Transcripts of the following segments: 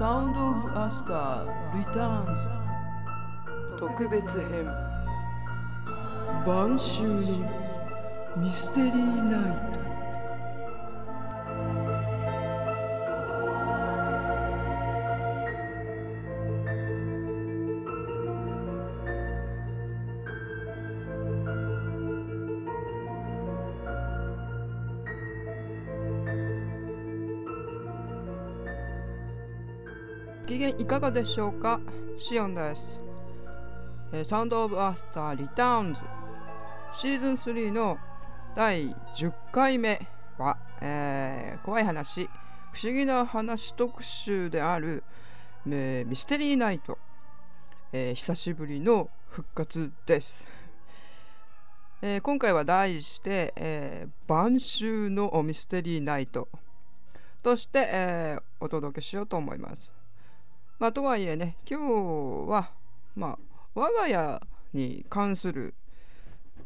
サウンドオブアスターリターンズ特別編。晩秋にミステリーナイト。いかがでしょうか？シオンです、えサウンドオブアスターリターンズシーズン3の第10回目は、えー怖い話。不思議な話特集である、えーミステリーナイト、えー久しぶりの復活です、えー今回は題して、えー晩秋のミステリーナイト。として、えーお届けしようと思います。まあ、とはいえね、今日は、まあ、我が家に関する、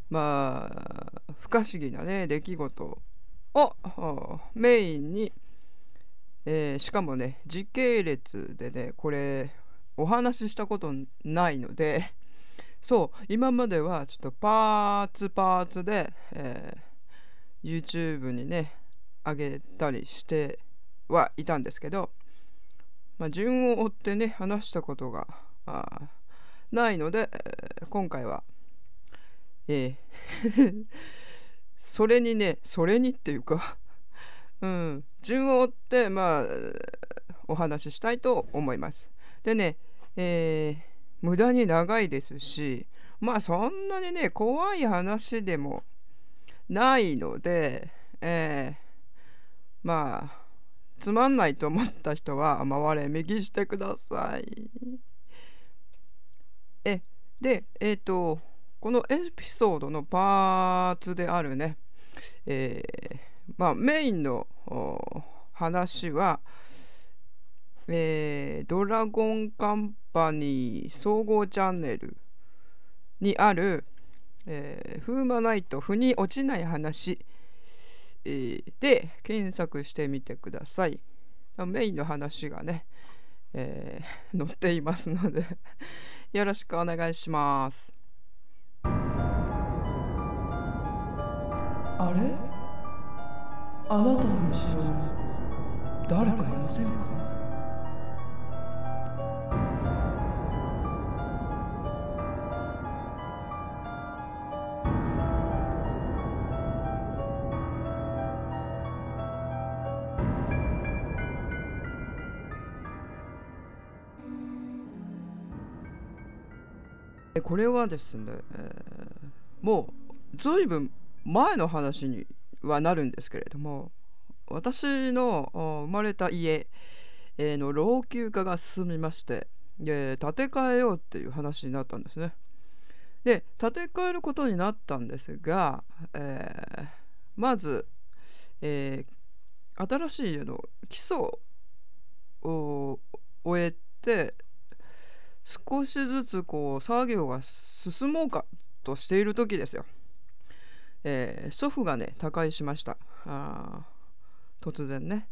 まあ、不可思議なね、出来事をメインに、えーしかもね、時系列でね、これ、お話ししたことないので、そう、今まではちょっとパーツパーツで、えー YouTube にね、上げたりしてはいたんですけど、まあ、順を追ってね話したことがあないので、今回は、えー それにねそれにっていうか、うん、順を追ってまあお話ししたいと思います。でね、えー無駄に長いですしまあそんなにね怖い話でもないので、えーまあつまんないと思った人は回れ右してください。えでえっ、とこのエピソードのパーツであるね、えーまあメインの話は、えードラゴンカンパニー総合チャンネルにある、えーフーマナイト腑に落ちない話で検索してみてください。メインの話がね、えー 載っていますので よろしくお願いします。あれ？あなたの後ろに誰かいませんか？これはですね、えーもうずいぶん前の話にはなるんですけれども私の生まれた家、えの老朽化が進みましてで建て替えようっていう話になったんですね。で建て替えることになったんですが、えーまず、えー新しい家の基礎を終えて少しずつこう作業が進もうかとしている時ですよ。えー祖父がね他界しましたあ突然ね。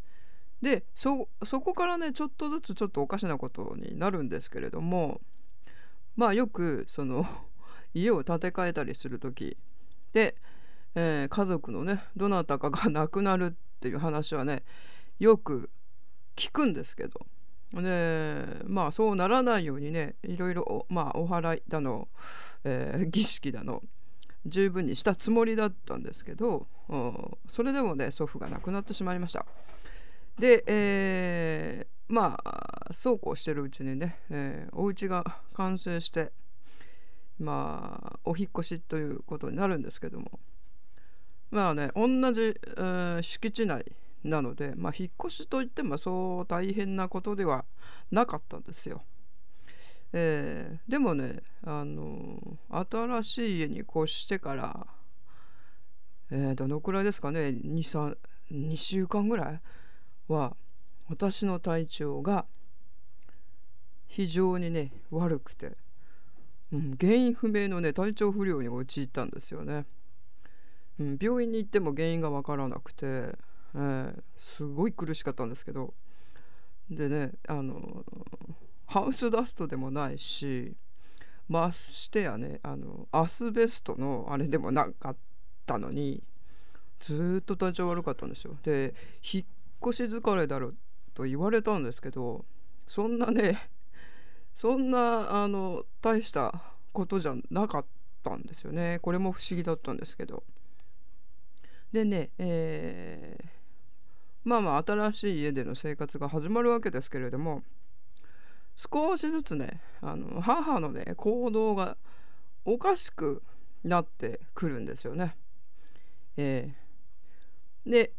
でそそこからねちょっとずつちょっとおかしなことになるんですけれどもまあよくその 家を建て替えたりする時で、えー家族のねどなたかが亡くなるっていう話はねよく聞くんですけどでまあそうならないようにねいろいろお,、まあ、お祓いだの、えー儀式だの十分にしたつもりだったんですけどそれでもね祖父が亡くなってしまいました。で、えーまあそうこうしてるうちにね、えーお家が完成してまあお引越しということになるんですけどもまあね同じ、えー敷地内なので、まあ、引っ越しといってもそう大変なことではなかったんですよ。えーでもね、あの新しい家に越してから、えーどのくらいですかね23 2週間ぐらいは私の体調が非常にね悪くて、うん、原因不明のね体調不良に陥ったんですよね。うん、病院に行っても原因がわからなくて、えーすごい苦しかったんですけど。でねあのハウスダストでもないしましてやねあのアスベストのあれでもなかったのにずっと体調悪かったんですよ。で引っ越し疲れだろと言われたんですけどそんなねそんなあの大したことじゃなかったんですよね。これも不思議だったんですけど。でねえーまあまあ新しい家での生活が始まるわけですけれども少しずつねあの母のね行動がおかしくなってくるんですよね。えーで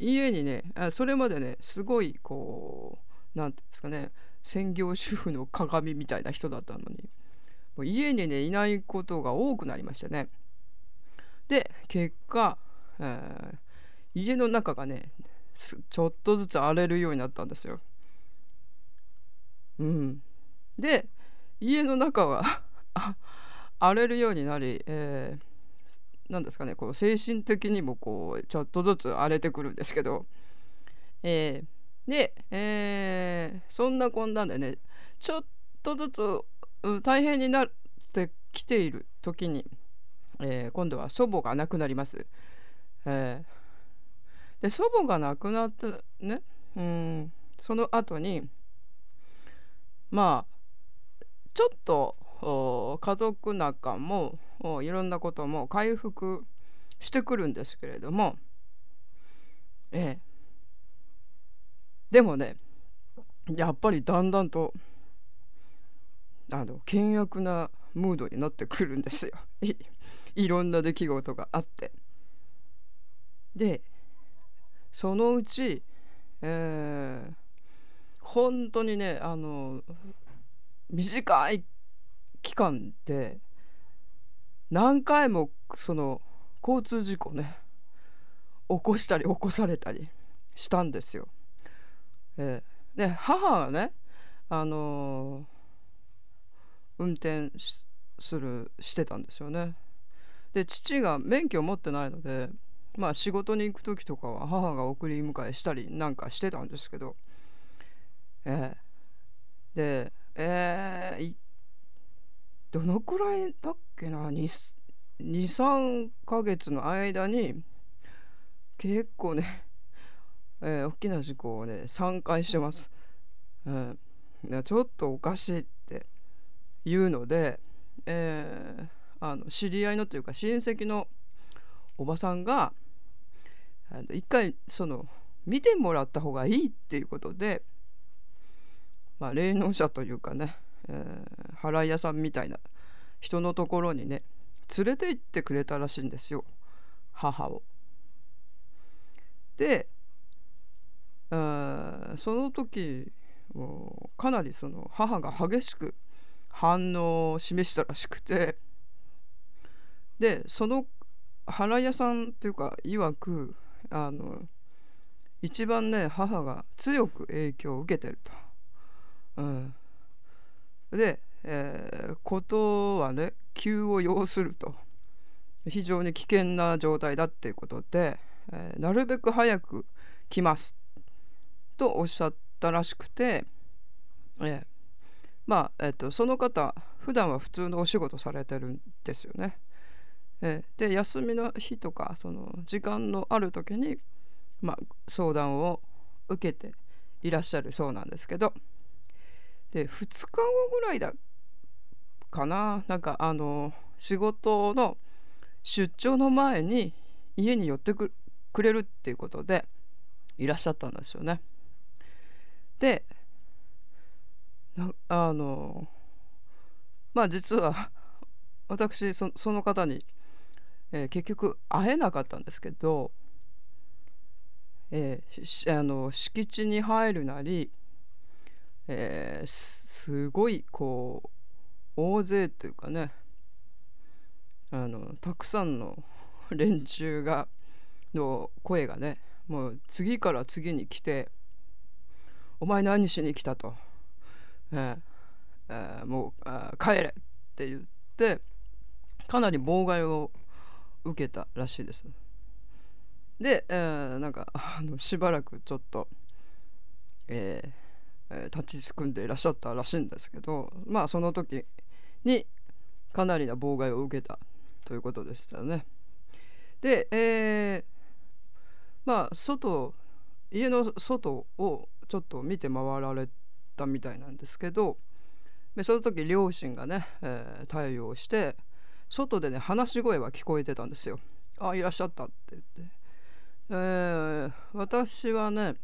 家にねそれまでねすごいこうなんていうんですかね専業主婦の鏡みたいな人だったのにもう家にねいないことが多くなりましたね。で結果、えー家の中がねちょっとずつ荒れるようになったんですよ。うん、で家の中は 荒れるようになり、えーですかねこう精神的にもこうちょっとずつ荒れてくるんですけど、えーで、えーそんなこんなんでねちょっとずつう大変になってきている時に、えー今度は祖母が亡くなります。えーで祖母が亡くなってねうんその後にまあちょっと家族仲もいろんなことも回復してくるんですけれどもええ。でもねやっぱりだんだんとあの険悪なムードになってくるんですよ。い いろんな出来事があって。でそのうち、えー本当にねあの短い期間で何回もその交通事故ね起こしたり起こされたりしたんですよ。えーで母がねあのー運転しするしてたんですよね。で父が免許を持ってないのでまあ仕事に行く時とかは母が送り迎えしたりなんかしてたんですけど。ええ。でえーどのくらいだっけな？23ヶ月の間に結構ね、えー大きな事故をね3回してます。うん、ちょっとおかしいっていうので、えーあの知り合いのというか親戚のおばさんがあの一回その見てもらった方がいいっていうことで、まあ、霊能者というかね、えー払い屋さんみたいな人のところにね連れて行ってくれたらしいんですよ母を。で、その時かなりその母が激しく反応を示したらしくてでその払い屋さんっていうか曰くあの一番ね母が強く影響を受けてると。うん、で、えーことはね急を要すると非常に危険な状態だっていうことで、えーなるべく早く来ますとおっしゃったらしくて、えーまあ、えっとその方普段は普通のお仕事されてるんですよね。えーで休みの日とかその時間のある時に、まあ、相談を受けていらっしゃるそうなんですけど。で2日後ぐらいだかな。なんかあの仕事の出張の前に家に寄ってくれるっていうことでいらっしゃったんですよね。であのまあ実は私その方に、えー結局会えなかったんですけど、えーあの敷地に入るなり、えーすごいこう大勢というかねあのたくさんの連中がの声がねもう次から次に来て「お前何しに来た?」と。えーえーもう帰れって言ってかなり妨害を受けたらしいです。で、えーなんかあのしばらくちょっと、えー立ちすくんでいらっしゃったらしいんですけどまあその時にかなりな妨害を受けたということでしたね。で、えーまあ外家の外をちょっと見て回られたみたいなんですけどでその時両親がね、えー対応して外でね話し声は聞こえてたんですよ。あいらっしゃったって言って。えー私はね、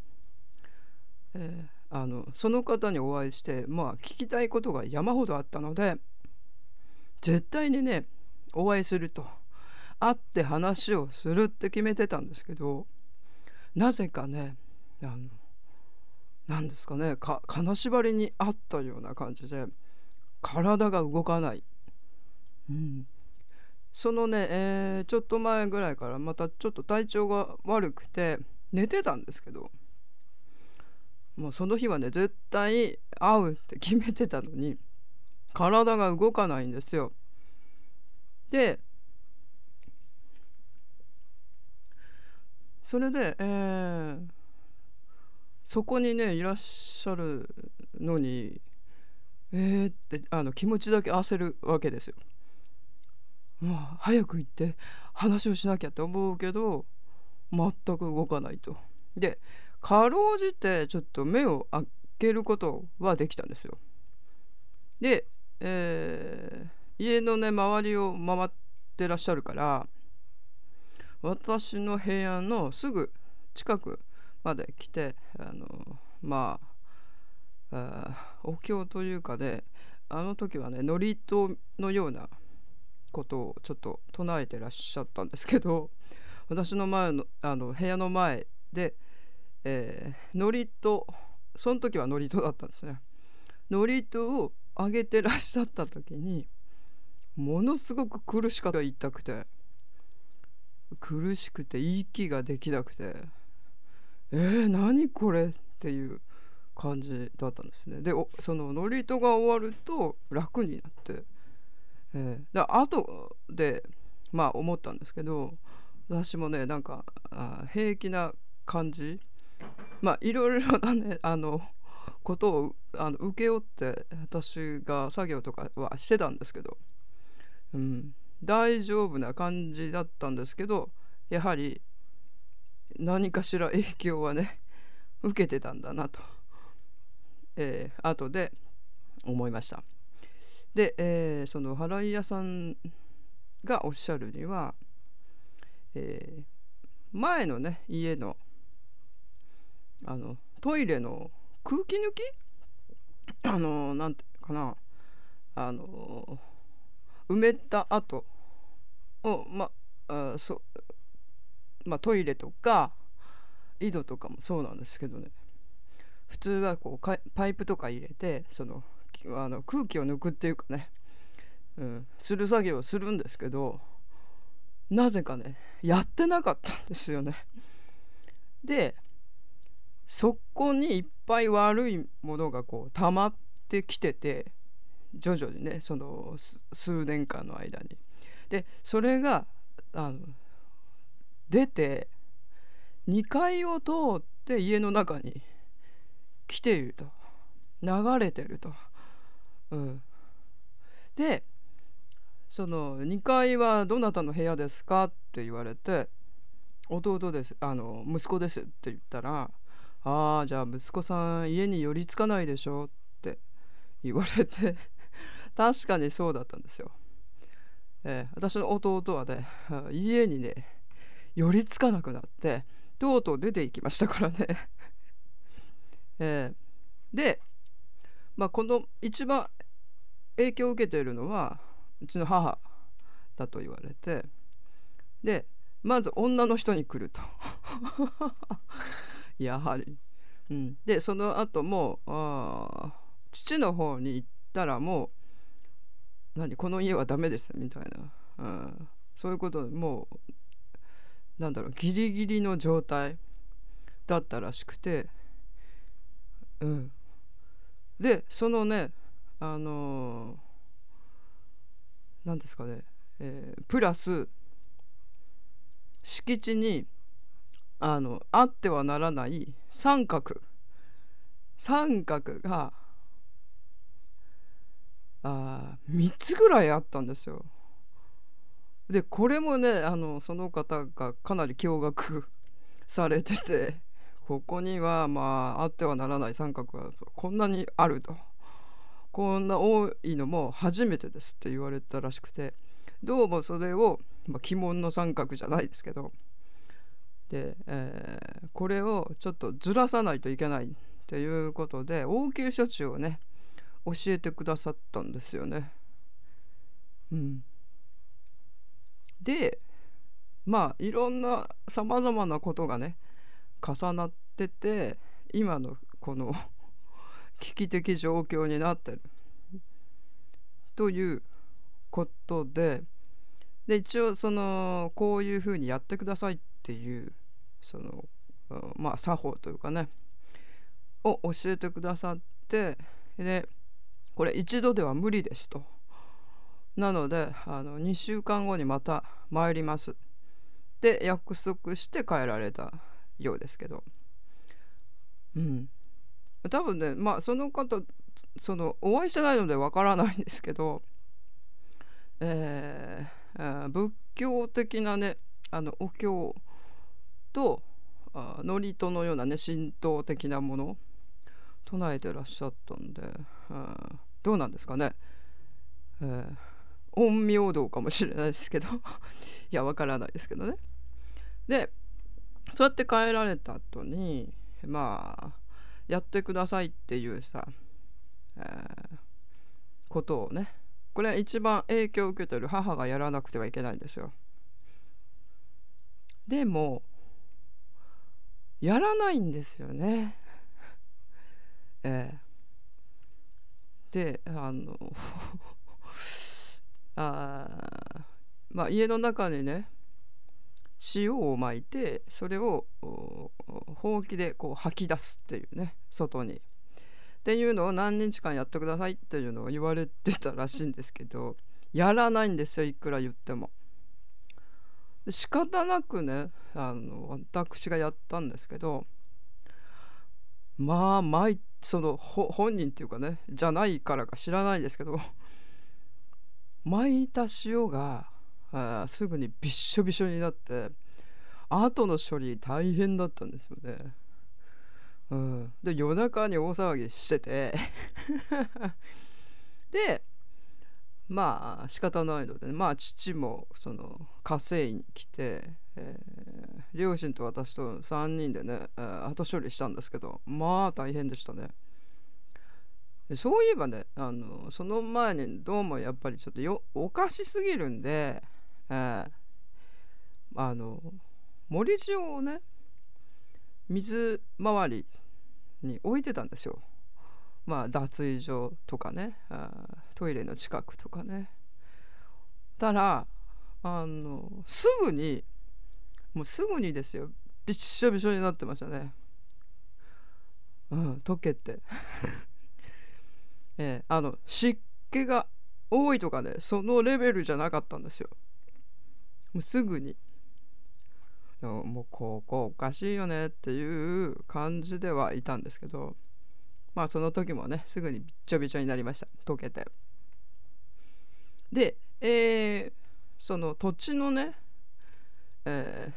えーあのその方にお会いしてまあ聞きたいことが山ほどあったので絶対にねお会いすると会って話をするって決めてたんですけどなぜかねあのなんですかねか金縛りにあったような感じで体が動かない、そのね、えーちょっと前ぐらいからまたちょっと体調が悪くて寝てたんですけどもうその日はね絶対会うって決めてたのに体が動かないんですよ。でそれで、えーそこにねいらっしゃるのにえー、ってあの気持ちだけ焦るわけですよ。もう早く行って話をしなきゃって思うけど全く動かないと。でかろうじてちょっと目を開けることはできたんですよ。で、えー家のね周りを回ってらっしゃるから私の部屋のすぐ近くまで来てあのまああお経というかねあの時はね祝詞のようなことをちょっと唱えてらっしゃったんですけど 私の前のあの部屋の前で、えー、祝詞その時は祝詞だったんですね。祝詞を上げてらっしゃった時にものすごく苦しかった痛くて苦しくて息ができなくてえー、何これっていう感じだったんですね。でその祝詞が終わると楽になって、えー、で後でまあ思ったんですけど私もねなんかあ平気な感じ。まあいろいろなねあのことをあの請け負って私が作業とかはしてたんですけど、うん、大丈夫な感じだったんですけどやはり何かしら影響はね受けてたんだなと、えー、後で思いました。で、えーその払い屋さんがおっしゃるには、えー前のね家のあのトイレの空気抜き？あのなんていうかな。あの埋めた後をまあそまあトイレとか井戸とかもそうなんですけどね。普通はこうパイプとか入れてそのあの空気を抜くっていうかね、うん、する作業をするんですけどなぜかねやってなかったんですよね。でそこにいっぱい悪いものがこう溜まってきてて徐々にねその数年間の間に。でそれがあの出て2階を通って家の中に来ていると流れてると。うん、でその2階はどなたの部屋ですかって言われて弟ですあの息子ですって言ったらああじゃあ息子さん家に寄りつかないでしょって言われて 確かにそうだったんですよ。えー私の弟はね家にね寄りつかなくなってとうとう出て行きましたからね。えーで、まあ、この一番影響を受けているのはうちの母だと言われてでまず女の人に来ると。やはり、うん、でその後もあ父の方に行ったらもう何この家はダメですみたいな、うん、そういうことでもうなんだろうギリギリの状態だったらしくて、うん、でそのねあのーですかね、えープラス敷地にあのあってはならない三角。三角があ3つぐらいあったんですよ。でこれもねあのその方がかなり驚愕 されててここにはまああってはならない三角がこんなにあると。こんな多いのも初めてですって言われたらしくてどうもそれを、まあ、鬼門の三角じゃないですけどで、えー、これをちょっとずらさないといけないっていうことで応急処置をね教えてくださったんですよね。うん、でまあいろんなさまざまなことがね重なってて今のこの危機的状況になってる。ということでで一応そのこういうふうにやってくださいっていうそのまあ作法というかねを教えてくださってでこれ一度では無理ですと。なのであの2週間後にまた参ります。で約束して帰られたようですけど。うん。多分ねまあその方そのお会いしてないのでわからないんですけど、えー、えー、仏教的なねあのお経とあ祝詞のようなね神道的なもの唱えてらっしゃったんで、どうなんですかね、えー陰陽道かもしれないですけど いやわからないですけどね。でそうやって帰られた後にまあやってくださいっていうさ、えー、ことをねこれは一番影響を受けてる母がやらなくてはいけないんですよ。でもやらないんですよね。えー、であの あまあ家の中にね塩をまいてそれをほうきでこう吐き出すっていうね外に。っていうのを何日間やってくださいっていうのを言われてたらしいんですけどやらないんですよいくら言っても。仕方なくねあの私がやったんですけどまあ毎その本人っていうかねじゃないからか知らないですけど巻いた塩があすぐにびっしょびしょになって後の処理大変だったんですよね。うん、で夜中に大騒ぎしてて でまあ仕方ないので、ね、まあ父もその火星に来て、えー、両親と私と3人でね、えー、後処理したんですけどまあ大変でしたね。そういえばねあのその前にどうもやっぱりちょっとよおかしすぎるんで、えー、あの盛り塩をね水回りに置いてたんですよ。まあ脱衣所とかねトイレの近くとかね。たらあのすぐにもうすぐにですよびっしょびしょになってましたね。うん溶けて えー、あの湿気が多いとかねそのレベルじゃなかったんですよもうすぐに。もうここおかしいよねっていう感じではいたんですけどまあその時もねすぐにびっちょびちょになりました。溶けて。で、えー、その土地のね、えー、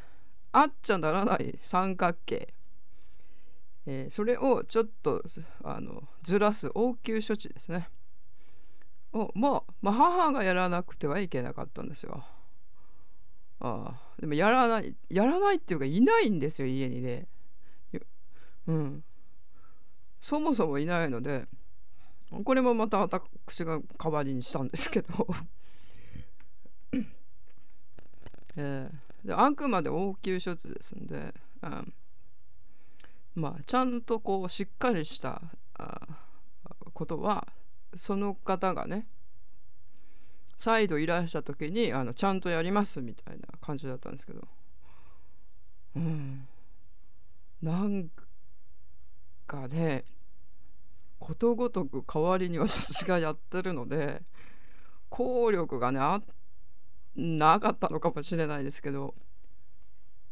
あっちゃならない三角形。えー、それをちょっとあのずらす応急処置ですね。をもう、まあ、母がやらなくてはいけなかったんですよ。ああ。でもやらないやらないっていうかいないんですよ家にね。うん。そもそもいないのでこれもまた私が代わりにしたんですけど。えー、であくまで応急処置ですんで、うんまあ、ちゃんとこうしっかりしたことはその方がね再度いらした時にあのちゃんとやりますみたいな感じだったんですけど。うん。なんかねことごとく代わりに私がやってるので効力がねあなかったのかもしれないですけど。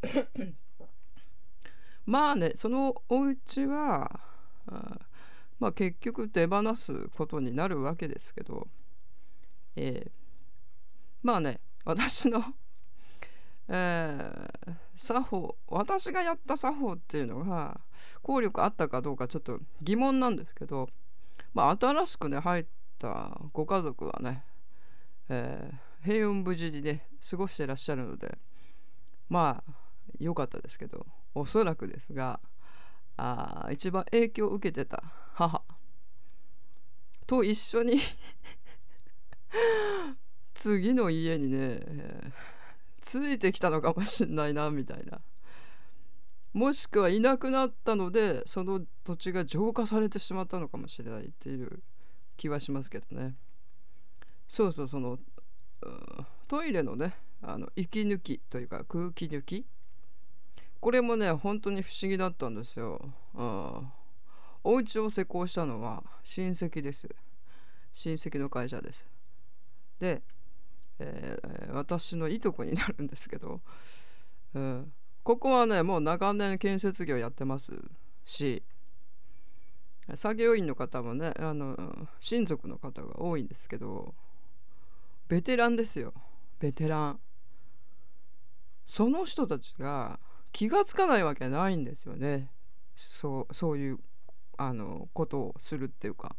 まあねそのお家はまあ結局手放すことになるわけですけど、えーまあね私の、えー作法私がやった作法っていうのが効力あったかどうかちょっと疑問なんですけど、まあ、新しくね入ったご家族はね、えー平穏無事にね過ごしてらっしゃるのでまあ良かったですけどおそらくですがあ一番影響を受けてた母と一緒に 次の家にね、えーついてきたのかもしんないなみたいなもしくはいなくなったのでその土地が浄化されてしまったのかもしれないっていう気はしますけどねそうそうそのうトイレのねあの息抜きというか空気抜きこれもね本当に不思議だったんですよ。うんお家を施工したのは親戚です。親戚の会社です。で、えー私のいとこになるんですけど、うん、ここはねもう長年建設業やってますし作業員の方もねあの親族の方が多いんですけどベテランですよ。ベテラン。その人たちが気がつかないわけないんですよね。そうそういうあのことをするっていうか。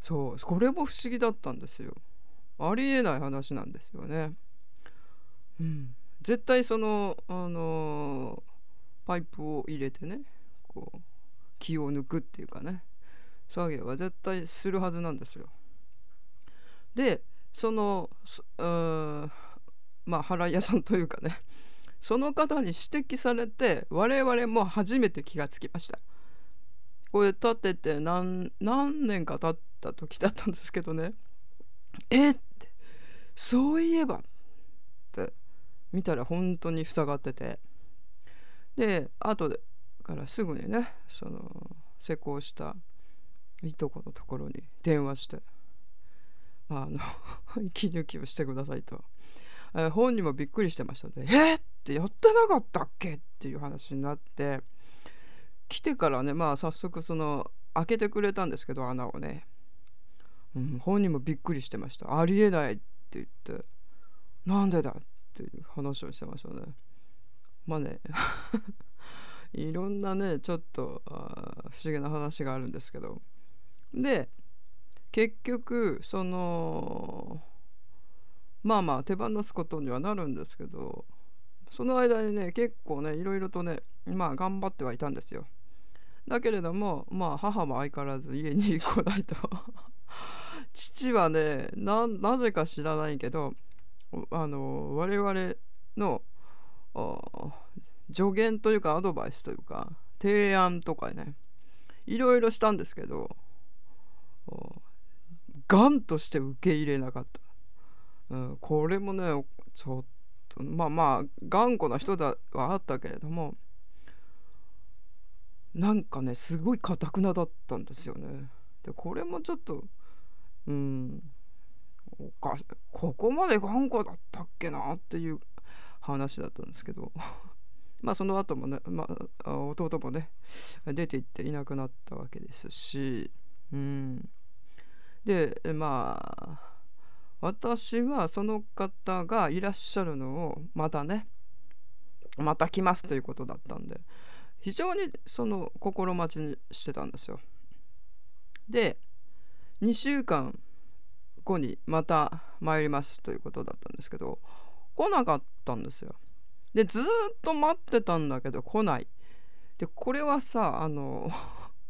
そうこれも不思議だったんですよ。ありえない話なんですよね。うん。絶対そのあのパイプを入れてねこう気を抜くっていうかね作業は絶対するはずなんですよ。でそのまあ払い屋さんというかねその方に指摘されて我々も初めて気がつきました。これ立てて何年か経った時だったんですけどね。えっそういえばって見たら本当に塞がってて。で後でからすぐにねその施工したいとこのところに電話してあの 息抜きをしてくださいと、え本人もびっくりしてましたね。えっってやってなかったっけっていう話になって来てからねまあ早速その開けてくれたんですけど穴をね、うん、本人もびっくりしてました。ありえないっ言ってなんでだっていう話をしてましたね。まあね いろんなねちょっと不思議な話があるんですけど。で結局そのまあまあ手放すことにはなるんですけどその間にね結構ねいろいろとねまあ頑張ってはいたんですよ。だけれどもまあ母も相変わらず家に来ないと。父はねなぜか知らないけどあの我々の助言というかアドバイスというか提案とかねいろいろしたんですけどおガンとして受け入れなかった、うん、これもねちょっとまあまあ頑固な人だはあったけれどもなんかねすごいかたくなだったんですよね。でこれもちょっとうん。おかここまで頑固だったっけなっていう話だったんですけど。まあその後もね、ま、あ弟もね出て行っていなくなったわけですし。うん。でまあ私はその方がいらっしゃるのをまたねまた来ますということだったんで非常にその心待ちにしてたんですよ。で2週間後にまた参りますということだったんですけど来なかったんですよでずっと待ってたんだけど来ないでこれはさあの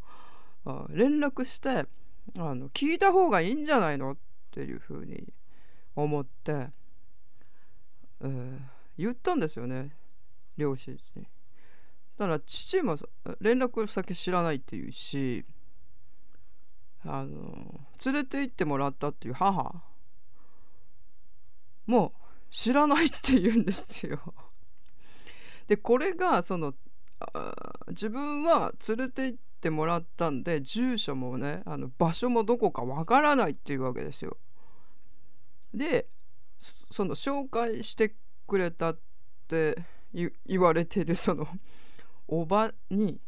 連絡してあの聞いた方がいいんじゃないのっていうふうに思って、えー言ったんですよね両親に。だから父も連絡先知らないっていうしあの連れて行ってもらったっていう母もう知らないって言うんですよ。でこれがその自分は連れて行ってもらったんで住所もねあの場所もどこかわからないっていうわけですよ。でその紹介してくれたって言われてるそのおばに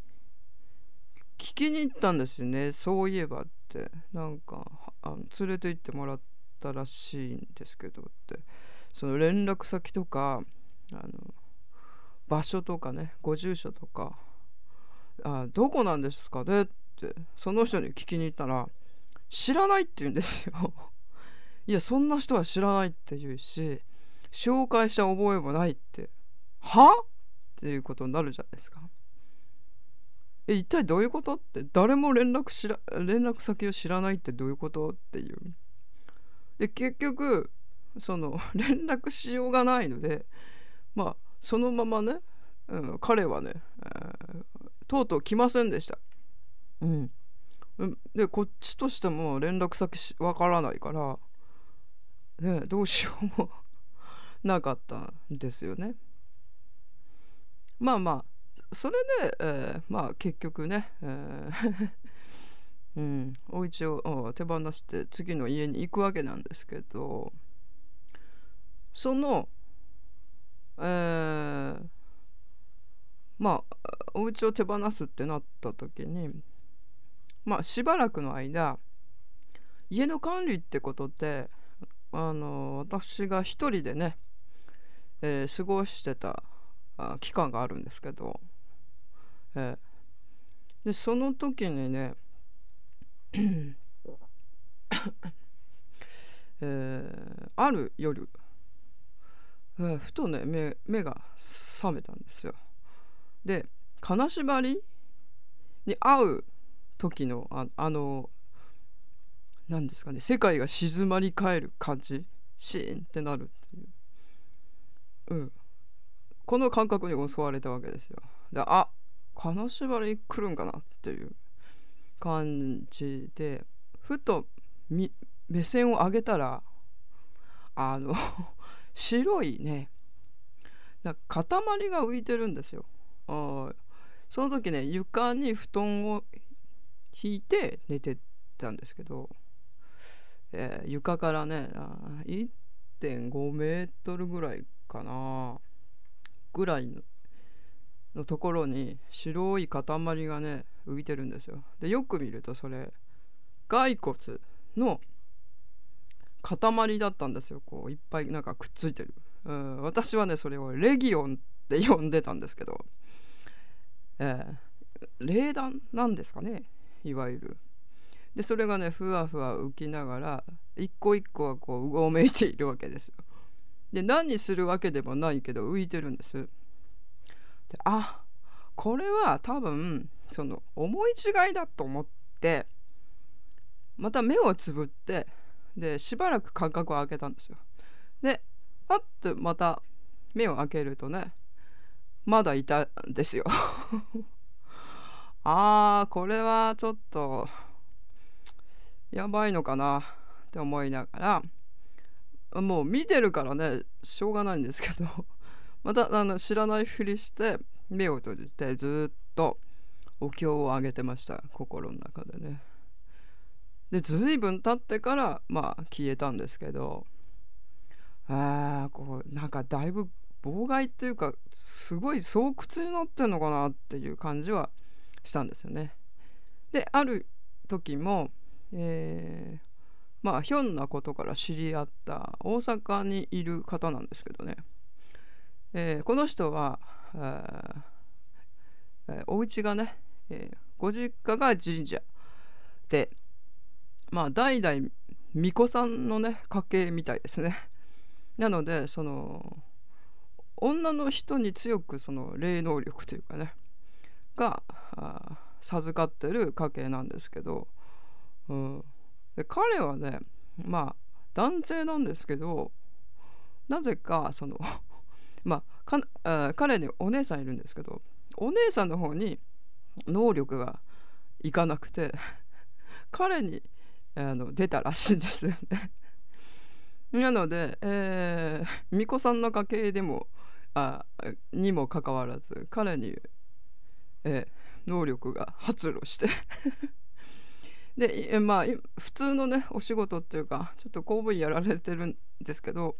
聞きに行ったんですよねそういえばってなんかあの連れて行ってもらったらしいんですけどって。その連絡先とかあの場所とかねご住所とかあどこなんですかねってその人に聞きに行ったら知らないって言うんですよ。いやそんな人は知らないって言うし紹介した覚えもないって。は？っていうことになるじゃないですか。え一体どういうこと？って誰も連絡しら連絡先を知らないってどういうこと？っていう。で結局その 連絡しようがないのでまあそのままね、うん、彼はね、えー、とうとう来ませんでした。うん。でこっちとしても連絡先わからないからねどうしようも なかったんですよね。まあまあそれで、えー、まあ結局ね、えー うん、お家を手放して次の家に行くわけなんですけどその、えー、まあお家を手放すってなった時にまあしばらくの間家の管理ってことであの私が一人でね、えー、過ごしてた期間があるんですけど、えー、でその時にねえー、ある夜、えー、ふとね目目が覚めたんですよ。で金縛りに会う時のああの何ですかね世界が静まり返る感じシーンってなるっていう、うん、この感覚に襲われたわけですよ。であ金縛り来るんかなっていう感じでふと目線を上げたらあの 白いねな塊が浮いてるんですよ。あその時ね床に布団を引いて寝てたんですけど、えー、床からね1.5メートルぐらいかなぐらいののところに白い塊がね浮いてるんですよ。でよく見るとそれ骸骨の塊だったんですよ。こういっぱいなんかくっついてる、うん、私はねそれをレギオンって呼んでたんですけど、えー、霊弾なんですかねいわゆる。でそれがねふわふわ浮きながら一個一個はこううごめいているわけですよ。で何するわけでもないけど浮いてるんです。あこれは多分その思い違いだと思ってまた目をつぶってでしばらく間隔を空けたんですよ。でパッとまた目を開けるとねまだいたんですよ。あーこれはちょっとやばいのかなって思いながらもう見てるからねしょうがないんですけど。またあの知らないふりして目を閉じてずっとお経をあげてました心の中でね。で随分経ってからまあ消えたんですけどあこうなんかだいぶ妨害っていうかすごい巣窟になってんのかなっていう感じはしたんですよね。である時も、えー、まあひょんなことから知り合った大阪にいる方なんですけどね、えー、この人は、えー、お家がね、えー、ご実家が神社でまあ代々巫女さんのね家系みたいですね。なのでその女の人に強くその霊能力というかねが授かってる家系なんですけど、うん、で彼はねまあ男性なんですけどなぜかそのまあか彼にお姉さんいるんですけどお姉さんの方に能力がいかなくて 彼にあの出たらしいんですよね。なので、えー、巫女さんの家系でもあにもかかわらず彼にえー、能力が発露して でまあ普通のねお仕事っていうかちょっと公務員やられてるんですけど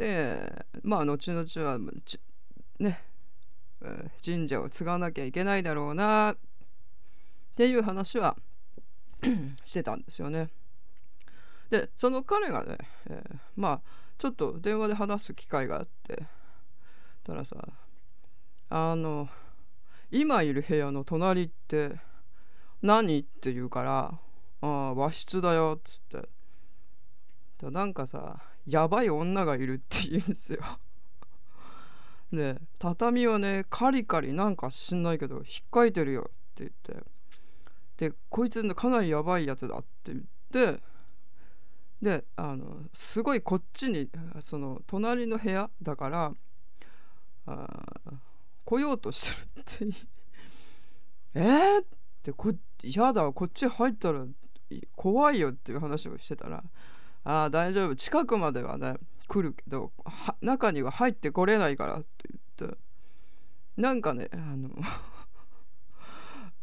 でまあ後々はね、神社を継がなきゃいけないだろうなっていう話は してたんですよね。でその彼がね、えー、まあちょっと電話で話す機会があってたらさあの今いる部屋の隣って何って言うから「ああ和室だよ」っつってなんかさやばい女がいるって言うんですよ。で畳はねカリカリなんか知んないけど引っかいてるよって言って。でこいつかなりやばいやつだって言って。であのすごいこっちにその隣の部屋だからあ来ようとしてるって えー、ってこやだこっち入ったら怖いよっていう話をしてたら「ああ大丈夫近くまではね来るけど中には入ってこれないから」って言ってなんかねあの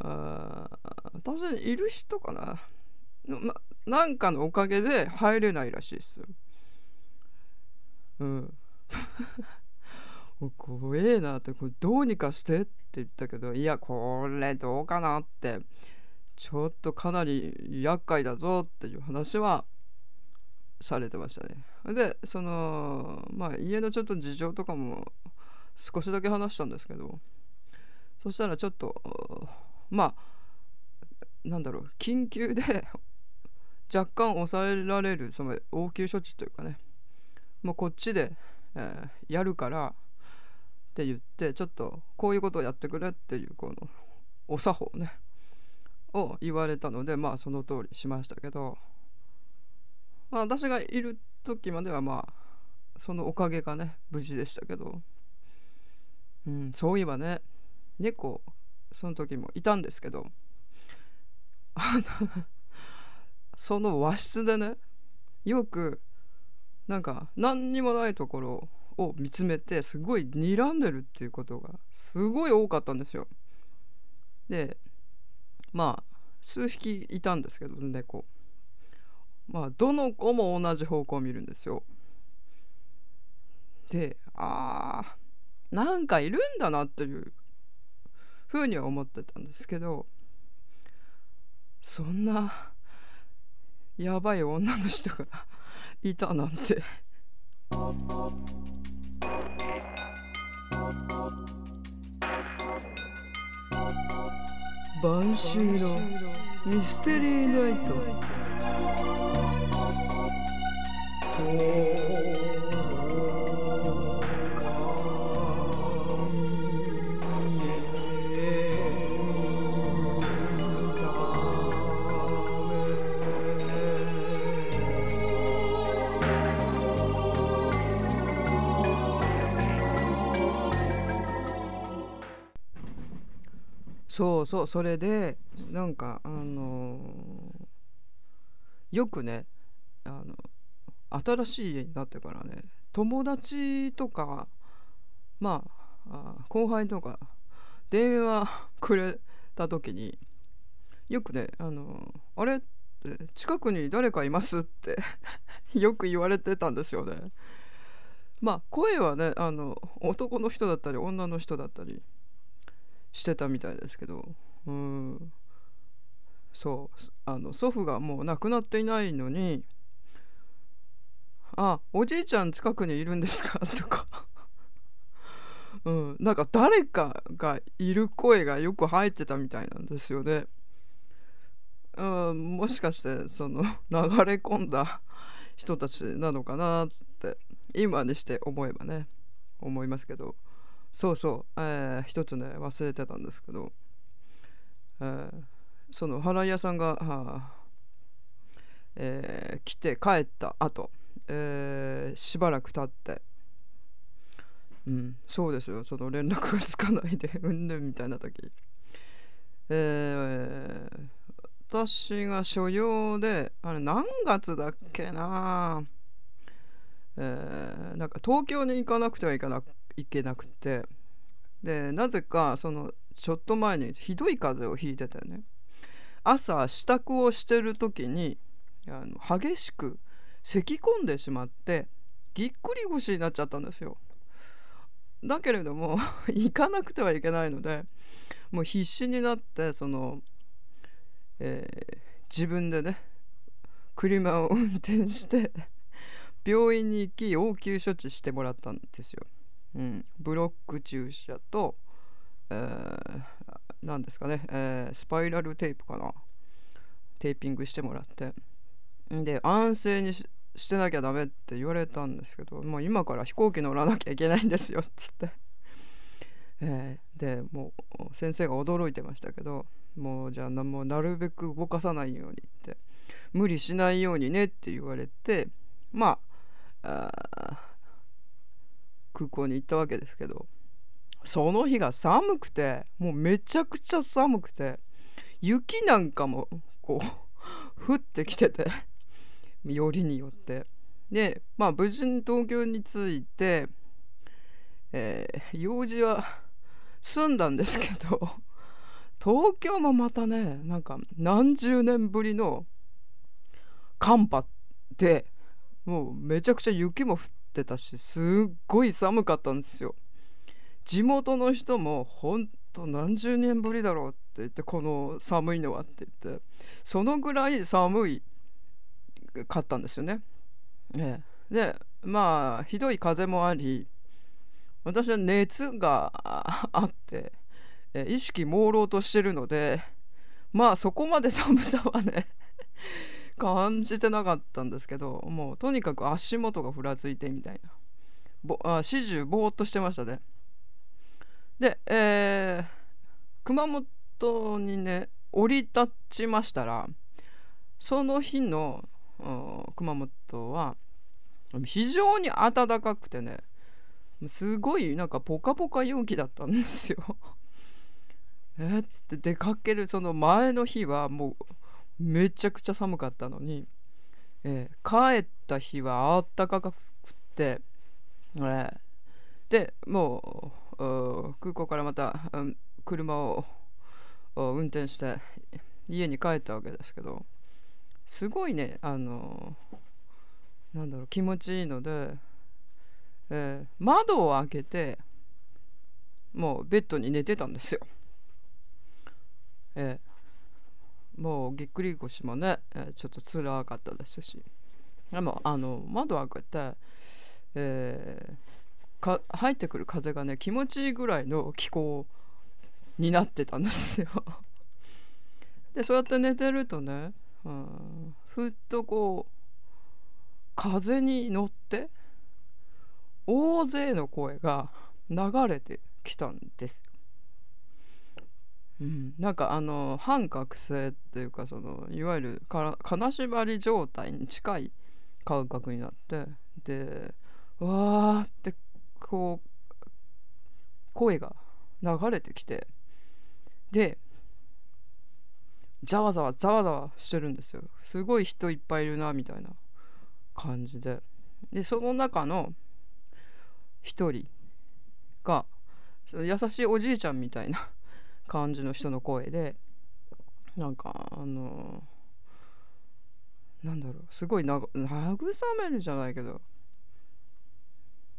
あ私にいる人かなななんかのおかげで入れないらしいですよ。うん。怖えなってこれどうにかしてって言ったけどいやこれどうかなってちょっとかなり厄介だぞっていう話はされてましたね。でそのまあ家のちょっと事情とかも少しだけ話したんですけどそしたらちょっとまあなんだろう緊急で 若干抑えられるその応急処置というかねもうこっちで、えー、やるからって言ってちょっとこういうことをやってくれっていうこのお作法ねを言われたのでまあその通りしましたけど、まあ、私がいる時まではまあそのおかげがね無事でしたけど、うん、そういえばね猫その時もいたんですけど。その和室でねよくなんか何にもないところを見つめてすごい睨んでるっていうことがすごい多かったんですよ。でまあ数匹いたんですけど猫。まあどの子も同じ方向を見るんですよ。であーなんかいるんだなっていうふうには思ってたんですけどそんなやばい女の人がいたなんて晩秋のミステリーナイトそうそうそれでなんかあのー、よくねあの新しい家になってからね友達とかまあ後輩とか電話くれた時によくね「あのあれ?」って「近くに誰かいます?」って よく言われてたんですよね。まあ声はねあの男の人だったり女の人だったりしてたみたいですけどうんそうあの祖父がもう亡くなっていないのに「あおじいちゃん近くにいるんですか? 」とか。うん、なんか誰かがいる声がよく入ってたみたいなんですよね。うん、もしかしてその 流れ込んだ人たちなのかなって今にして思えばね思いますけど。そうそう、えー、一つね忘れてたんですけど、えー、その払い屋さんが、えー、来て帰った後、えー、しばらく経って。うん。そうですよ。その連絡がつかないで うんぬんみたいな時。えー、私が所用であれ何月だっけな。えー、なんか東京に行かなくてはいけなくいけなくて。でなぜかそのちょっと前にひどい風邪をひいててね。朝支度をしてる時にあの激しく咳き込んでしまってぎっくり腰になっちゃったんですよ。だけれども 行かなくてはいけないのでもう必死になってそのえー自分でね車を運転して病院に行き応急処置してもらったんですよ。うん、ブロック注射と、えー、何ですかね、えースパイラルテープかなテーピングしてもらってで安静にしてなきゃダメって言われたんですけどもう今から飛行機乗らなきゃいけないんですよっつって、えーでもう先生が驚いてましたけどもうじゃあなもうなるべく動かさないようにって無理しないようにねって言われてまあ空港に行ったわけですけどその日が寒くてもうめちゃくちゃ寒くて雪なんかもこう 降ってきててよりによって。でまあ無事に東京に着いて、えー用事は済んだんですけど 東京もまたねなんか何十年ぶりの寒波でもうめちゃくちゃ雪も降ってたしすっごい寒かったんですよ。地元の人もほんと何十年ぶりだろうって言ってこの寒いのはって言ってそのぐらい寒いかったんですよね、ええ。でまあひどい風もあり私は熱が あってえ意識朦朧としてるのでまあそこまで 寒さはね感じてなかったんですけどもうとにかく足元がふらついてみたいな。ぼあ始終ぼーっとしてましたね。で、えー熊本にね降り立ちましたらその日の熊本は非常に暖かくてねすごいなんかポカポカ陽気だったんですよ。えって出かけるその前の日はもうめちゃくちゃ寒かったのに、えー帰った日はあったかくって、えーでもう空港からまた、車を運転して家に帰ったわけですけどすごいねあのなんだろう気持ちいいので、えー窓を開けてもうベッドに寝てたんですよ。えーもうぎっくり腰もね、えーちょっと辛かったですしでもあの窓を開けて、えー入ってくる風がね気持ちいいぐらいの気候になってたんですよ。でそうやって寝てるとね、うん、ふっとこう風に乗って大勢の声が流れてきたんです。うん、なんかあの半覚醒っていうかそのいわゆるから金縛り状態に近い感覚になってでわーってこう声が流れてきてでざわざわざわざわしてるんですよ。すごい人いっぱいいるなみたいな感じで。でその中の一人がその優しいおじいちゃんみたいな感じの人の声でなんかあのなんだろうすごいな慰めるじゃないけど。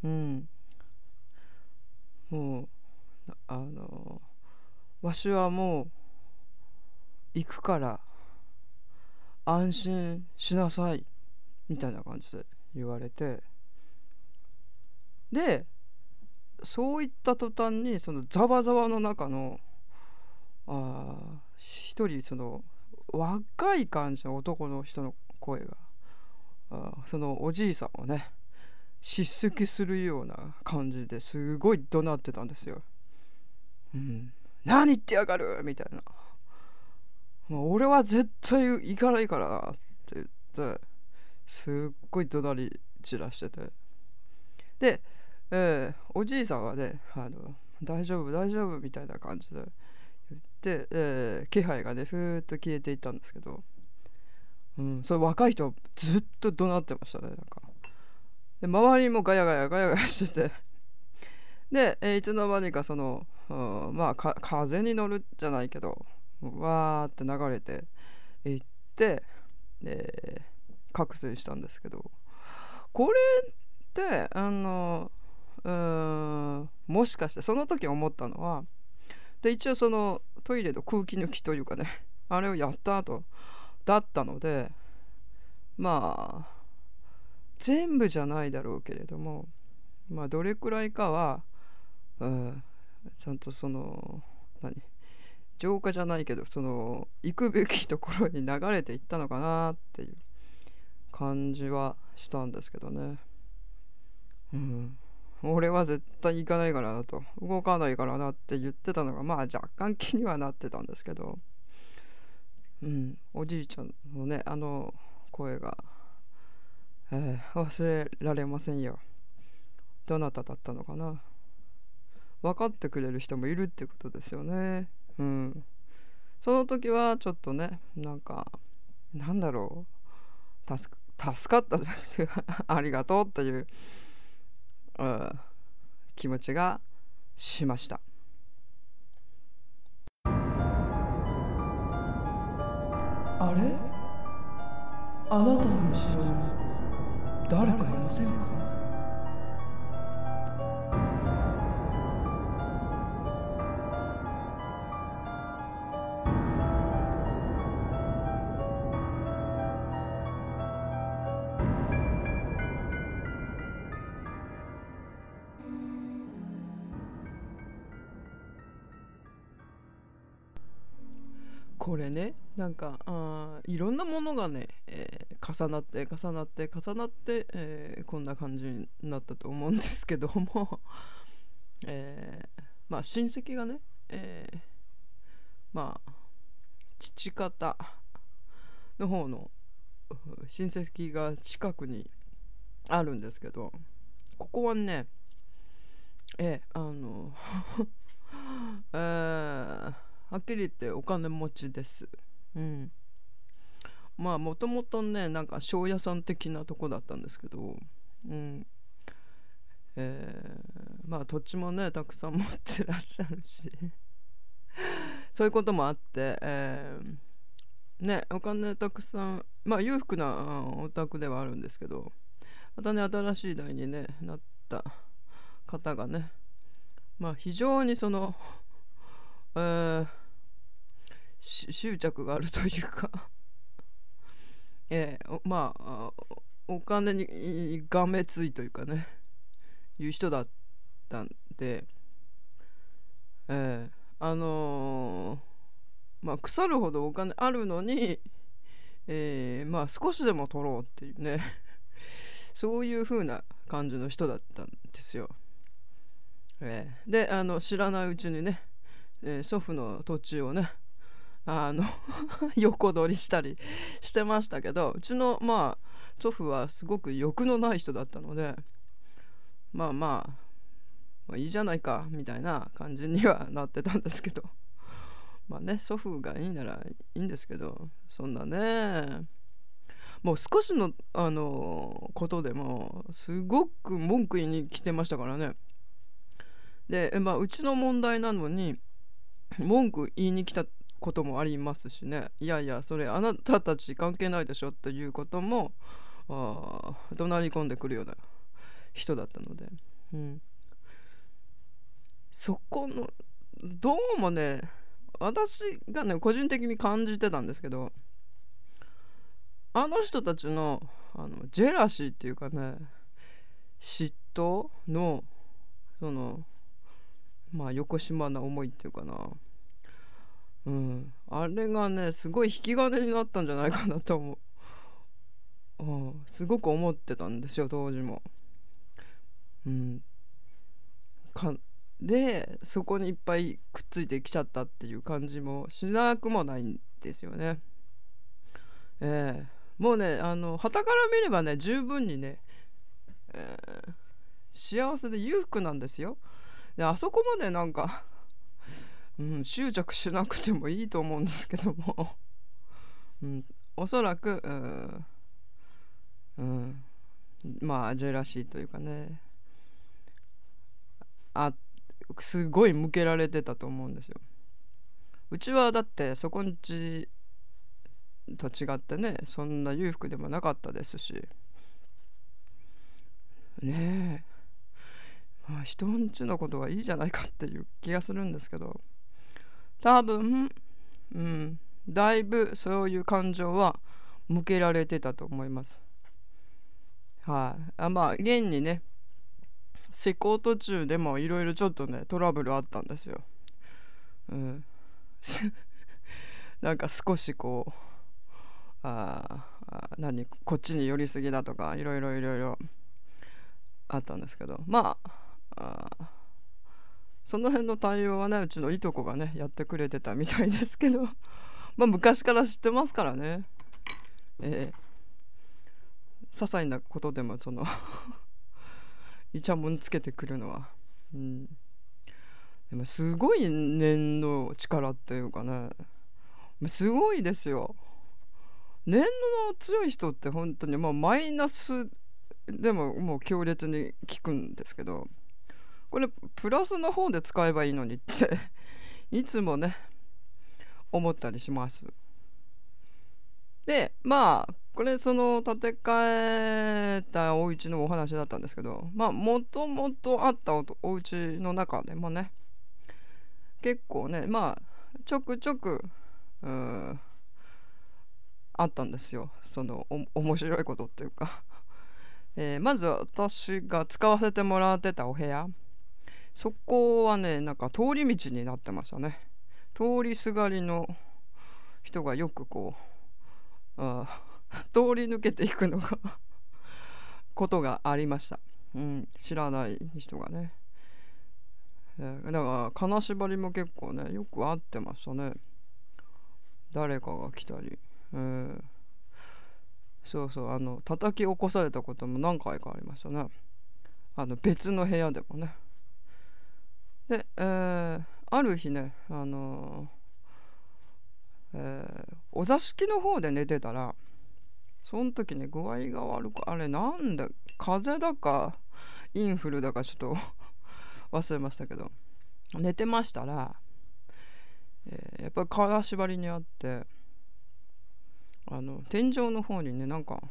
うん。もうあのわしはもう行くから安心しなさいみたいな感じで言われてでそういった途端にそのざわざわの中のあ一人その若い感じの男の人の声があそのおじいさんをね叱責するような感じですごい怒鳴ってたんですよ。うん、何言ってやがるみたいな。もう俺は絶対行かないからなって言ってすっごい怒鳴り散らしてて。で、えーおじいさんはねあの大丈夫大丈夫みたいな感じで言って、えー気配がねふーっと消えていったんですけど、うん、それ若い人はずっと怒鳴ってましたねなんか。で周りもガヤガヤガヤガヤしてて。で、えーいつの間にかその、うんまあ風に乗るじゃないけど。わーって流れていってで覚醒したんですけどこれってあのうんもしかしてその時思ったのはで一応そのトイレの空気抜きというかね あれをやった後だったのでまあ全部じゃないだろうけれどもまあどれくらいかは、うん、ちゃんとその何？浄化じゃないけどその行くべきところに流れていったのかなっていう感じはしたんですけどね。うん。俺は絶対行かないからなと。動かないからなって言ってたのがまあ若干気にはなってたんですけど。うん。おじいちゃんのねあの声が、えー忘れられませんよ。どなただったのかな。分かってくれる人もいるってことですよね。うん。その時はちょっとねなんかなんだろう。助か助かったじゃなくてありがとうっていううん気持ちがしました。あれ？あなたの後ろ誰かいませんか？重なって重なって重なって、えーこんな感じになったと思うんですけども、えーまあ親戚がね、えーまあ父方の方の親戚が近くにあるんですけどここはねえーあの えーはっきり言ってお金持ちです。うん。まあもともとねなんか庄屋さん的なとこだったんですけど、うん。えーまあ土地もねたくさん持ってらっしゃるし そういうこともあって、えーねお金たくさんまあ裕福なお宅ではあるんですけどまたね新しい代にねなった方がねまあ非常にそのえー執着があるというかえーまあお金にがめついというかねいう人だったんで、えーあのーまあ腐るほどお金あるのに、えーまあ少しでも取ろうっていうね そういう風な感じの人だったんですよ。えーであの知らないうちにねえ祖父の土地をねあの 横取りしたりしてましたけどうちのまあ祖父はすごく欲のない人だったのでまあまあ、まあいいじゃないかみたいな感じにはなってたんですけどまあね祖父がいいならいいんですけどそんなねもう少しの、あのことでもすごく文句言いに来てましたからね。で、まあ、うちの問題なのに文句言いに来たこともありますしね。いやいやそれあなたたち関係ないでしょっていうこともあ怒鳴り込んでくるような人だったので、うん、そこのどうもね私がね個人的に感じてたんですけどあの人たちのあのジェラシーっていうかね嫉妬のそのまあ横島な思いっていうかな。うん。あれがねすごい引き金になったんじゃないかなと思う、うん、すごく思ってたんですよ当時も。うん。かでそこにいっぱいくっついてきちゃったっていう感じもしなくもないんですよね。ええ。もうねあの傍から見ればね十分にね、えー幸せで裕福なんですよ。であそこまでなんか、うん、執着しなくてもいいと思うんですけども、うん、おそらく、うん、まあジェラシーというかね。あすごい向けられてたと思うんですよ。うちはだってそこんちと違ってねそんな裕福でもなかったですし。ねえ。まあ、人んちのことはいいじゃないかっていう気がするんですけど。多分、うん、だいぶそういう感情は向けられてたと思います。はい。あまあ現にね施工途中でもいろいろちょっとねトラブルあったんですよ。うん。なんか少しこうあ何こっちに寄りすぎだとかいろいろいろいろあったんですけど。まああその辺の対応はねうちのいとこがねやってくれてたみたいですけど。まあ昔から知ってますからね。えー、些細なことでもそのイチャモンつけてくるのは。うん。でもすごい念の力っていうかね。すごいですよ。念の強い人って本当にまあマイナスでももう強烈に効くんですけど。これプラスの方で使えばいいのにって いつもね思ったりします。でまあこれその建て替えたお家のお話だったんですけどまあもともとあったお家の中でもね結構ねまあちょくちょくうんあったんですよ。その面白いことっていうか。えー、まず私が使わせてもらってたお部屋。そこはねなんか通り道になってましたね。通りすがりの人がよくこう 通り抜けていくのが ことがありました、うん、知らない人がね、えー、だから金縛りも結構ねよく会ってましたね。誰かが来たり、えー、そうそうあの叩き起こされたことも何回かありましたね。あの別の部屋でもね。で、えー、ある日ねあのー、えー、お座敷の方で寝てたらその時ね具合が悪くあれなんだ風邪だかインフルだかちょっと 忘れましたけど寝てましたら、えー、やっぱり金縛りにあってあの天井の方にねなんか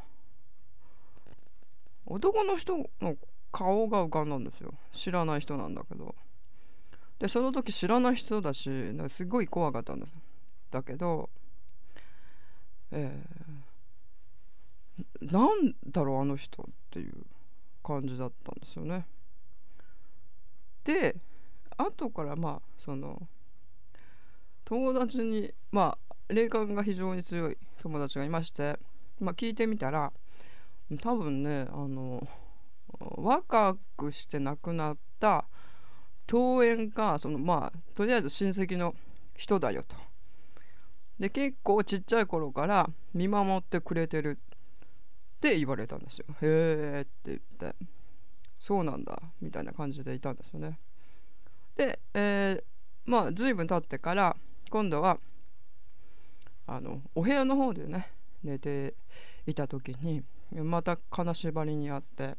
男の人の顔が浮かんだんですよ。知らない人なんだけど。でその時知らない人だしすごい怖かったんです。だけどえー、なんだろうあの人っていう感じだったんですよね。で後からまあその友達にまあ霊感が非常に強い友達がいまして、まあ、聞いてみたら多分ねあの若くして亡くなった登園かそのまあとりあえず親戚の人だよと。で結構ちっちゃい頃から見守ってくれてるって言われたんですよ。へえって言ってそうなんだみたいな感じでいたんですよね。で、えー、まあ随分経ってから今度はあのお部屋の方でね寝ていた時にまた金縛りにあって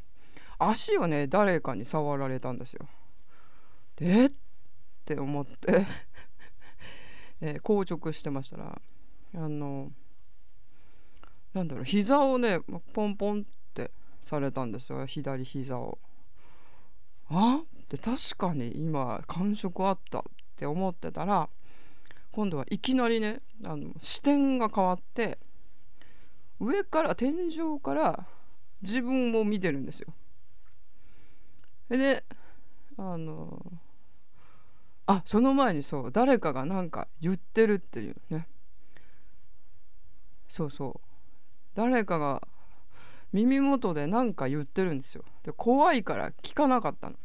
足をね誰かに触られたんですよ。でって思って えー、硬直してましたらあのなんだろう膝をねポンポンってされたんですよ左膝を。あ？っ確かに今感触あったって思ってたら今度はいきなりねあの視点が変わって上から天井から自分を見てるんですよ。であのあその前にそう誰かが何か言ってるっていうね。そうそう。誰かが耳元で何か言ってるんですよ。で怖いから聞かなかったの。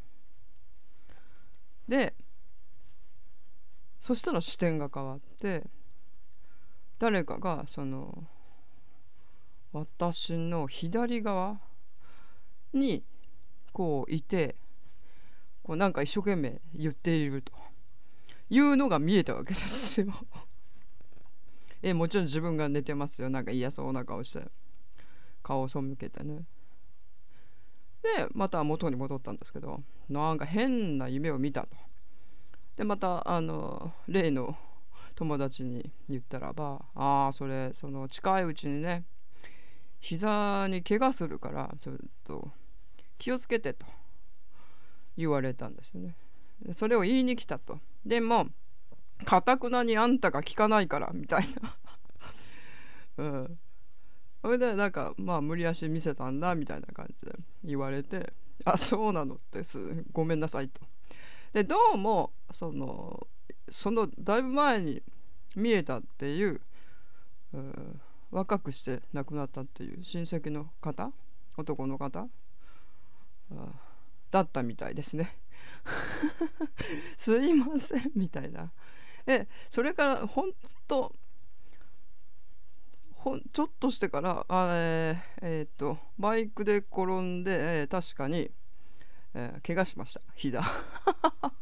でそしたら視点が変わって誰かがその私の左側にこういてこうなんか一生懸命言っていると。いうのが見えたわけですよ。えもちろん自分が寝てますよ。なんか嫌そうな顔して。顔を背けてね。でまた元に戻ったんですけどなんか変な夢を見たと。でまたあの例の友達に言ったらば「ああそれその近いうちにね膝に怪我するからちょっと気をつけて」と言われたんですよね。それを言いに来たと。でもかたくなにあんたが聞かないからみたいな うんそれでなんかまあ無理やし見せたんだみたいな感じで言われて「あそうなの」ってすごめんなさいと。でどうもそのそのだいぶ前に見えたっていう、うん若くして亡くなったっていう親戚の方男の方あだったみたいですね。すいませんみたいな。えそれから本当ほんちょっとしてからあえーえっとバイクで転んで、えー確かに、えー怪我しました。膝、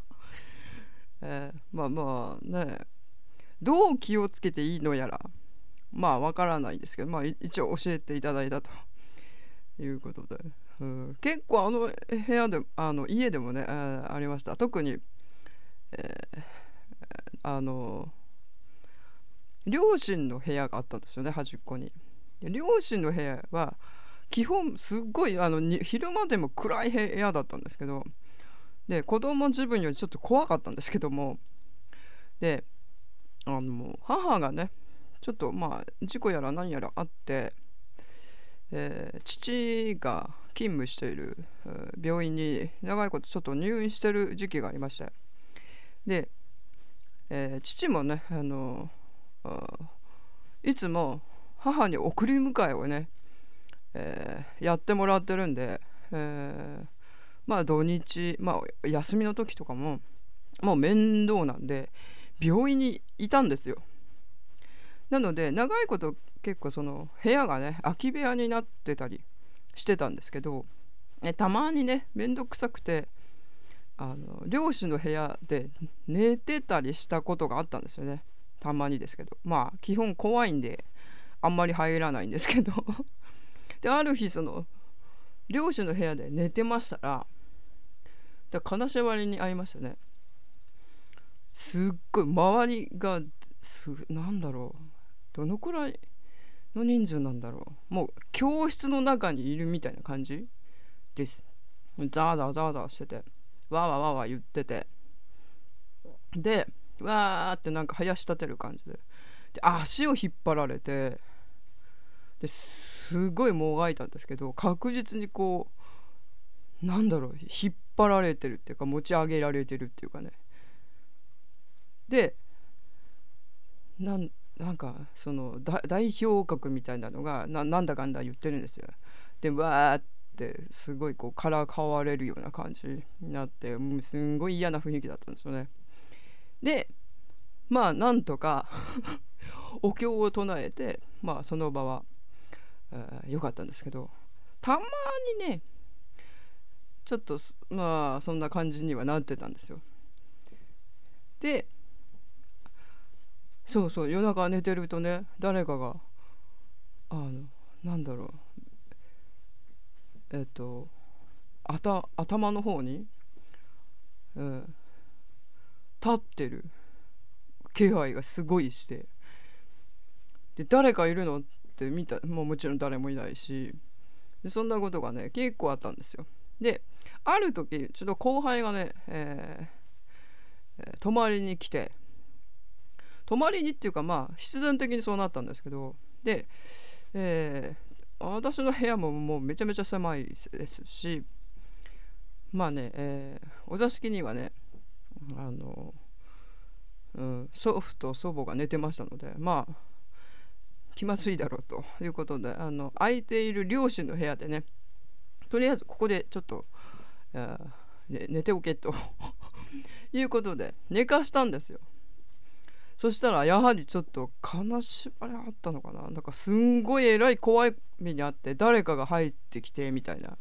えーまあまあね。どう気をつけていいのやらまあわからないですけど、まあ、一応教えていただいたと。いうことで、うん、結構あの部屋であの家でもね、えーありました。特に、えーあの両親の部屋があったんですよね端っこに。両親の部屋は基本すっごいあの昼間でも暗い部屋だったんですけどで子供自分よりちょっと怖かったんですけどもであの母がねちょっとまあ事故やら何やらあって、えー父が勤務している病院に長いことちょっと入院してる時期がありましてで、えー父もねあのいつも母に送り迎えをね、えーやってもらってるんで、えまあ土日、まあ、休みの時とかももう面倒なんで病院にいたんですよ。なので長いこと結構その部屋がね空き部屋になってたりしてたんですけどえたまにね面倒くさくてあの漁師の部屋で寝てたりしたことがあったんですよね。たまにですけど。まあ基本怖いんであんまり入らないんですけど。である日その漁師の部屋で寝てましたらで金縛りに会いましたね。すっごい周りがすなんだろう。どのくらいの人数なんだろう。もう教室の中にいるみたいな感じ？です。ザーザーザーザーしてて。わーわーわーわー言ってて。でわーってなんか生やし立てる感じで。で足を引っ張られて。ですごいもがいたんですけど確実にこうなんだろう引っ張られてるっていうか持ち上げられてるっていうかね。でなんなんかその代表格みたいなのがなんだかんだ言ってるんですよ。でわーってすごいこうからかわれるような感じになってもうすんごい嫌な雰囲気だったんですよね。でまあなんとか お経を唱えてまあその場はえーかったんですけどたまにねちょっとまあそんな感じにはなってたんですよ。でそうそう夜中寝てるとね誰かがあのなんだろうえっとあた頭の方に、うん、立ってる気配がすごいしてで誰かいるのって見たもうもちろん誰もいないしでそんなことがね結構あったんですよ。である時ちょっと後輩がね、えーえー泊まりに来て泊まりにっていうかまあ必然的にそうなったんですけどで、えー私の部屋ももうめちゃめちゃ狭いですしまあね、えーお座敷にはねあの、うん、祖父と祖母が寝てましたのでまあ気まずいだろうということであの空いている両親の部屋でねとりあえずここでちょっと、えーね寝ておけと いうことで寝かしたんですよ。そしたらやはりちょっと金縛りあったのかな？なんかすんごいえらい怖い目にあって誰かが入ってきてみたいな。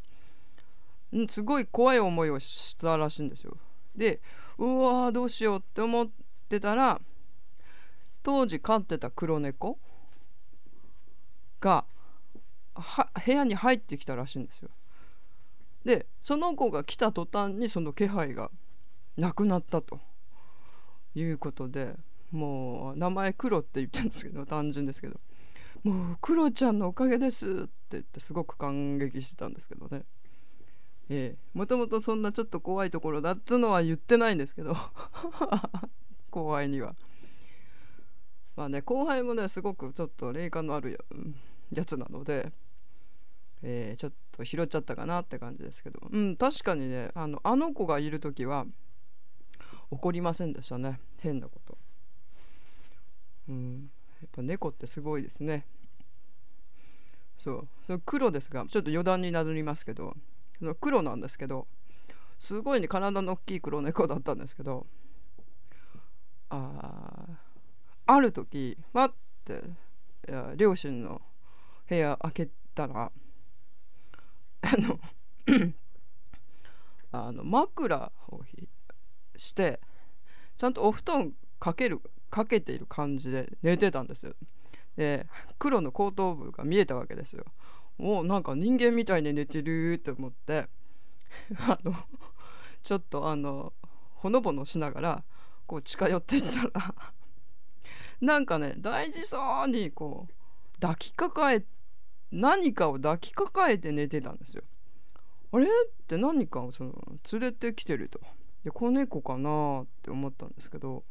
うんすごい怖い思いをしたらしいんですよ。でうわーどうしようって思ってたら当時飼ってた黒猫が部屋に入ってきたらしいんですよ。でその子が来た途端にその気配がなくなったということでもう名前黒って言ってるんですけど単純ですけど。もうクロちゃんのおかげですって言ってすごく感激してたんですけどね。ええ。もともとそんなちょっと怖いところだっつうのは言ってないんですけど。後輩には。まあね後輩もねすごくちょっと霊感のあるややつなので、えーちょっと拾っちゃったかなって感じですけど。うん確かにねあのあの子がいる時は怒りませんでしたね。変なこと。うん。やっぱ猫ってすごいですね。そう。その黒ですがちょっと余談になりますけどその黒なんですけどすごいね体の大きい黒猫だったんですけどあある時待って両親の部屋開けたらあのあの枕をしてちゃんとお布団かけるかけている感じで寝てたんですよで黒の後頭部が見えたわけですよもうなんか人間みたいに寝てるって思ってあのちょっとあのほのぼのしながらこう近寄っていったらなんかね大事そうにこう抱きかかえ何かを抱きかかえて寝てたんですよ。あれ？って何かをその連れてきてると。で子猫かなって思ったんですけど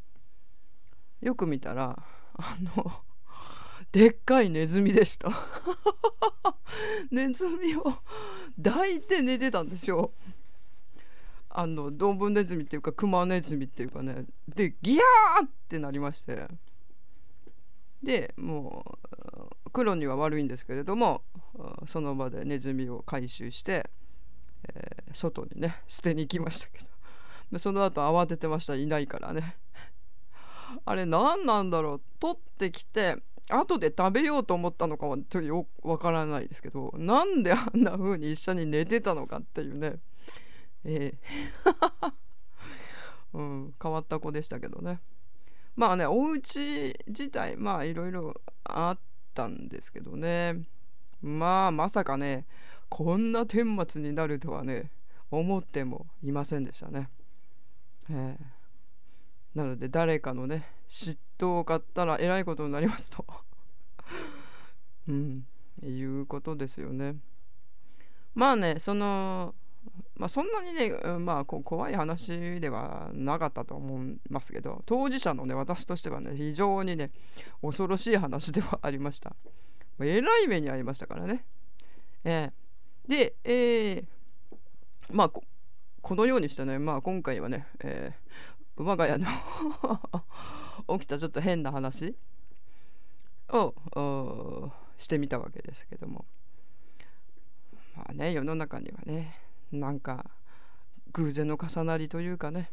よく見たらあのでっかいネズミでした。ネズミを抱いて寝てたんですよ。あのドンブネズミっていうかクマネズミっていうかね。でギャーってなりまして。でもう黒には悪いんですけれどもその場でネズミを回収して、えー外にね捨てに行きましたけど。その後慌ててました。いないからね。あれ何なんだろう。取ってきて後で食べようと思ったのかはちょっとよくわからないですけどなんであんな風に一緒に寝てたのかっていうね。ええ。うん、変わった子でしたけどね。まあねお家自体まあいろいろあったんですけどね。まあまさかねこんな顛末になるとはね思ってもいませんでしたね。ええ。なので誰かのね嫉妬を買ったらえらいことになりますとうんいうことですよね。まあねそのまあそんなにねまあこ怖い話ではなかったと思いますけど当事者のね私としてはね非常にね恐ろしい話ではありました。えらい目にありましたからね。ええで、えーまあここのようにしてね、まあ、今回はね、えー我が家の 起きたちょっと変な話をしてみたわけですけどもまあね世の中にはねなんか偶然の重なりというかね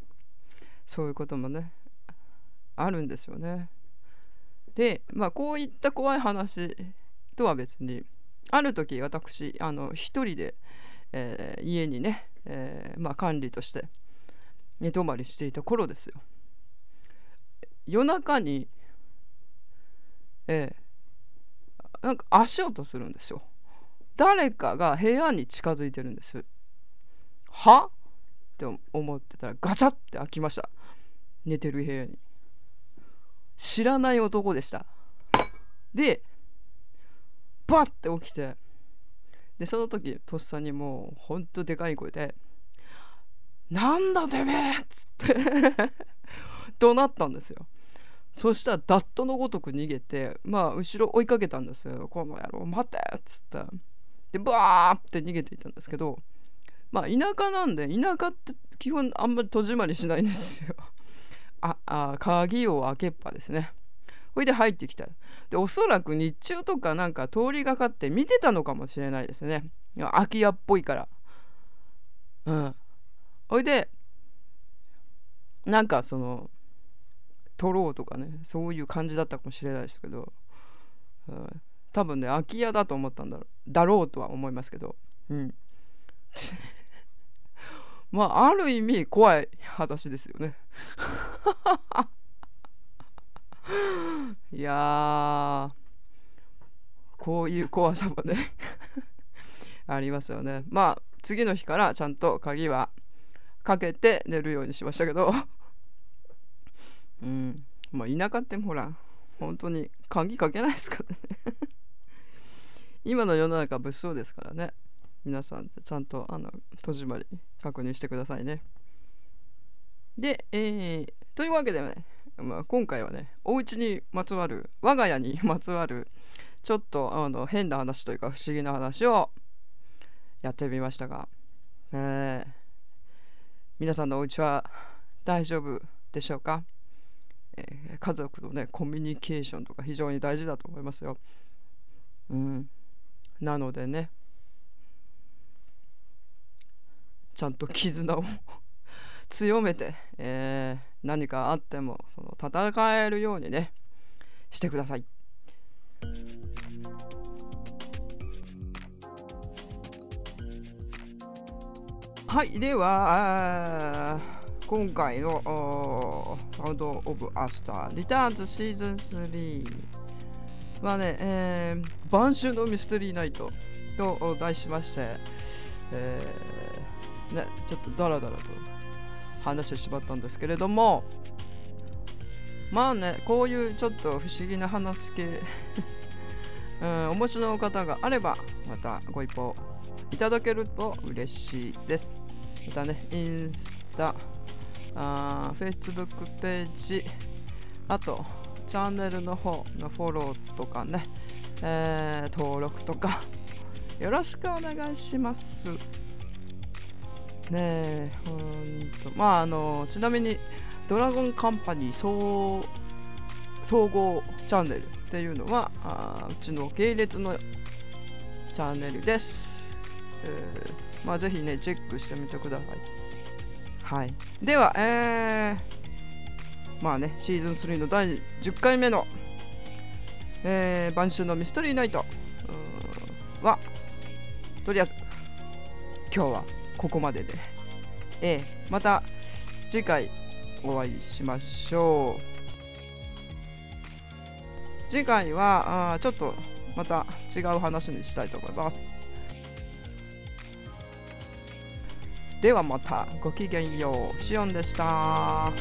そういうこともねあるんですよね。でまあこういった怖い話とは別にある時私あの一人で、えー家にね、えーまあ、管理として寝泊まりしていた頃ですよ。夜中にえーなんか足音するんですよ。誰かが部屋に近づいてるんです。は？って思ってたらガチャって開きました。寝てる部屋に。知らない男でした。でバッて起きてでその時とっさにもうほんとでかい声で「なんだてめえ!」っつって。怒鳴ったんですよ。そしたらダットのごとく逃げてまあ後ろ追いかけたんですよ「この野郎待て!」っつって。でバーって逃げていったんですけどまあ田舎なんで田舎って基本あんまり戸締まりしないんですよ。ああ鍵を開けっぱですね。ほいで入ってきた。でおそらく日中とかなんか通りがかって見てたのかもしれないですね。空き家っぽいから。うん。ほいでなんかその取ろうとかねそういう感じだったかもしれないですけど、うん、多分ね空き家だと思ったんだろうだろうとは思いますけどうん。まあある意味怖い話ですよね。いやこういう怖さもね ありますよね。まあ次の日からちゃんと鍵はかけて寝るようにしましたけど。うん。まあ田舎ってほら本当に鍵かけないですからね。今の世の中物騒ですからね。皆さんちゃんとあの戸締まり確認してくださいね。で、えーというわけでねまあ、今回はねお家にまつわる我が家にまつわるちょっとあの変な話というか不思議な話をやってみましたが、えー、皆さんのお家は大丈夫でしょうか、えー、家族のねコミュニケーションとか非常に大事だと思いますよ。うん、なのでねちゃんと絆を 強めて、えー、何かあってもその戦えるようにねしてください。はいでは今回のサウンド・オブ・アスター・リターンズシーズン3はね、えー、晩秋のミステリーナイトと題しまして、えー、ね、ちょっとダラダラと話してしまったんですけれどもまあねこういうちょっと不思議な話系 うん、面白い方があればまたご一報いただけると嬉しいですまたねインスタあ Facebook ページあとチャンネルの方のフォローとかね、えー、登録とかよろしくお願いしますねえ、ほんと。まあ、あの、ちなみに、ドラゴンカンパニー総総合チャンネルっていうのは、あうちの系列のチャンネルです。えー、まあ、ぜひね、チェックしてみてください。はい。では、えー、まあね、シーズン3の第10回目の、えー、晩秋のミステリーナイトは、とりあえず、今日はここまでで、えー、また次回お会いしましょう次回はあちょっとまた違う話にしたいと思いますではまたごきげんよう。シオンでした。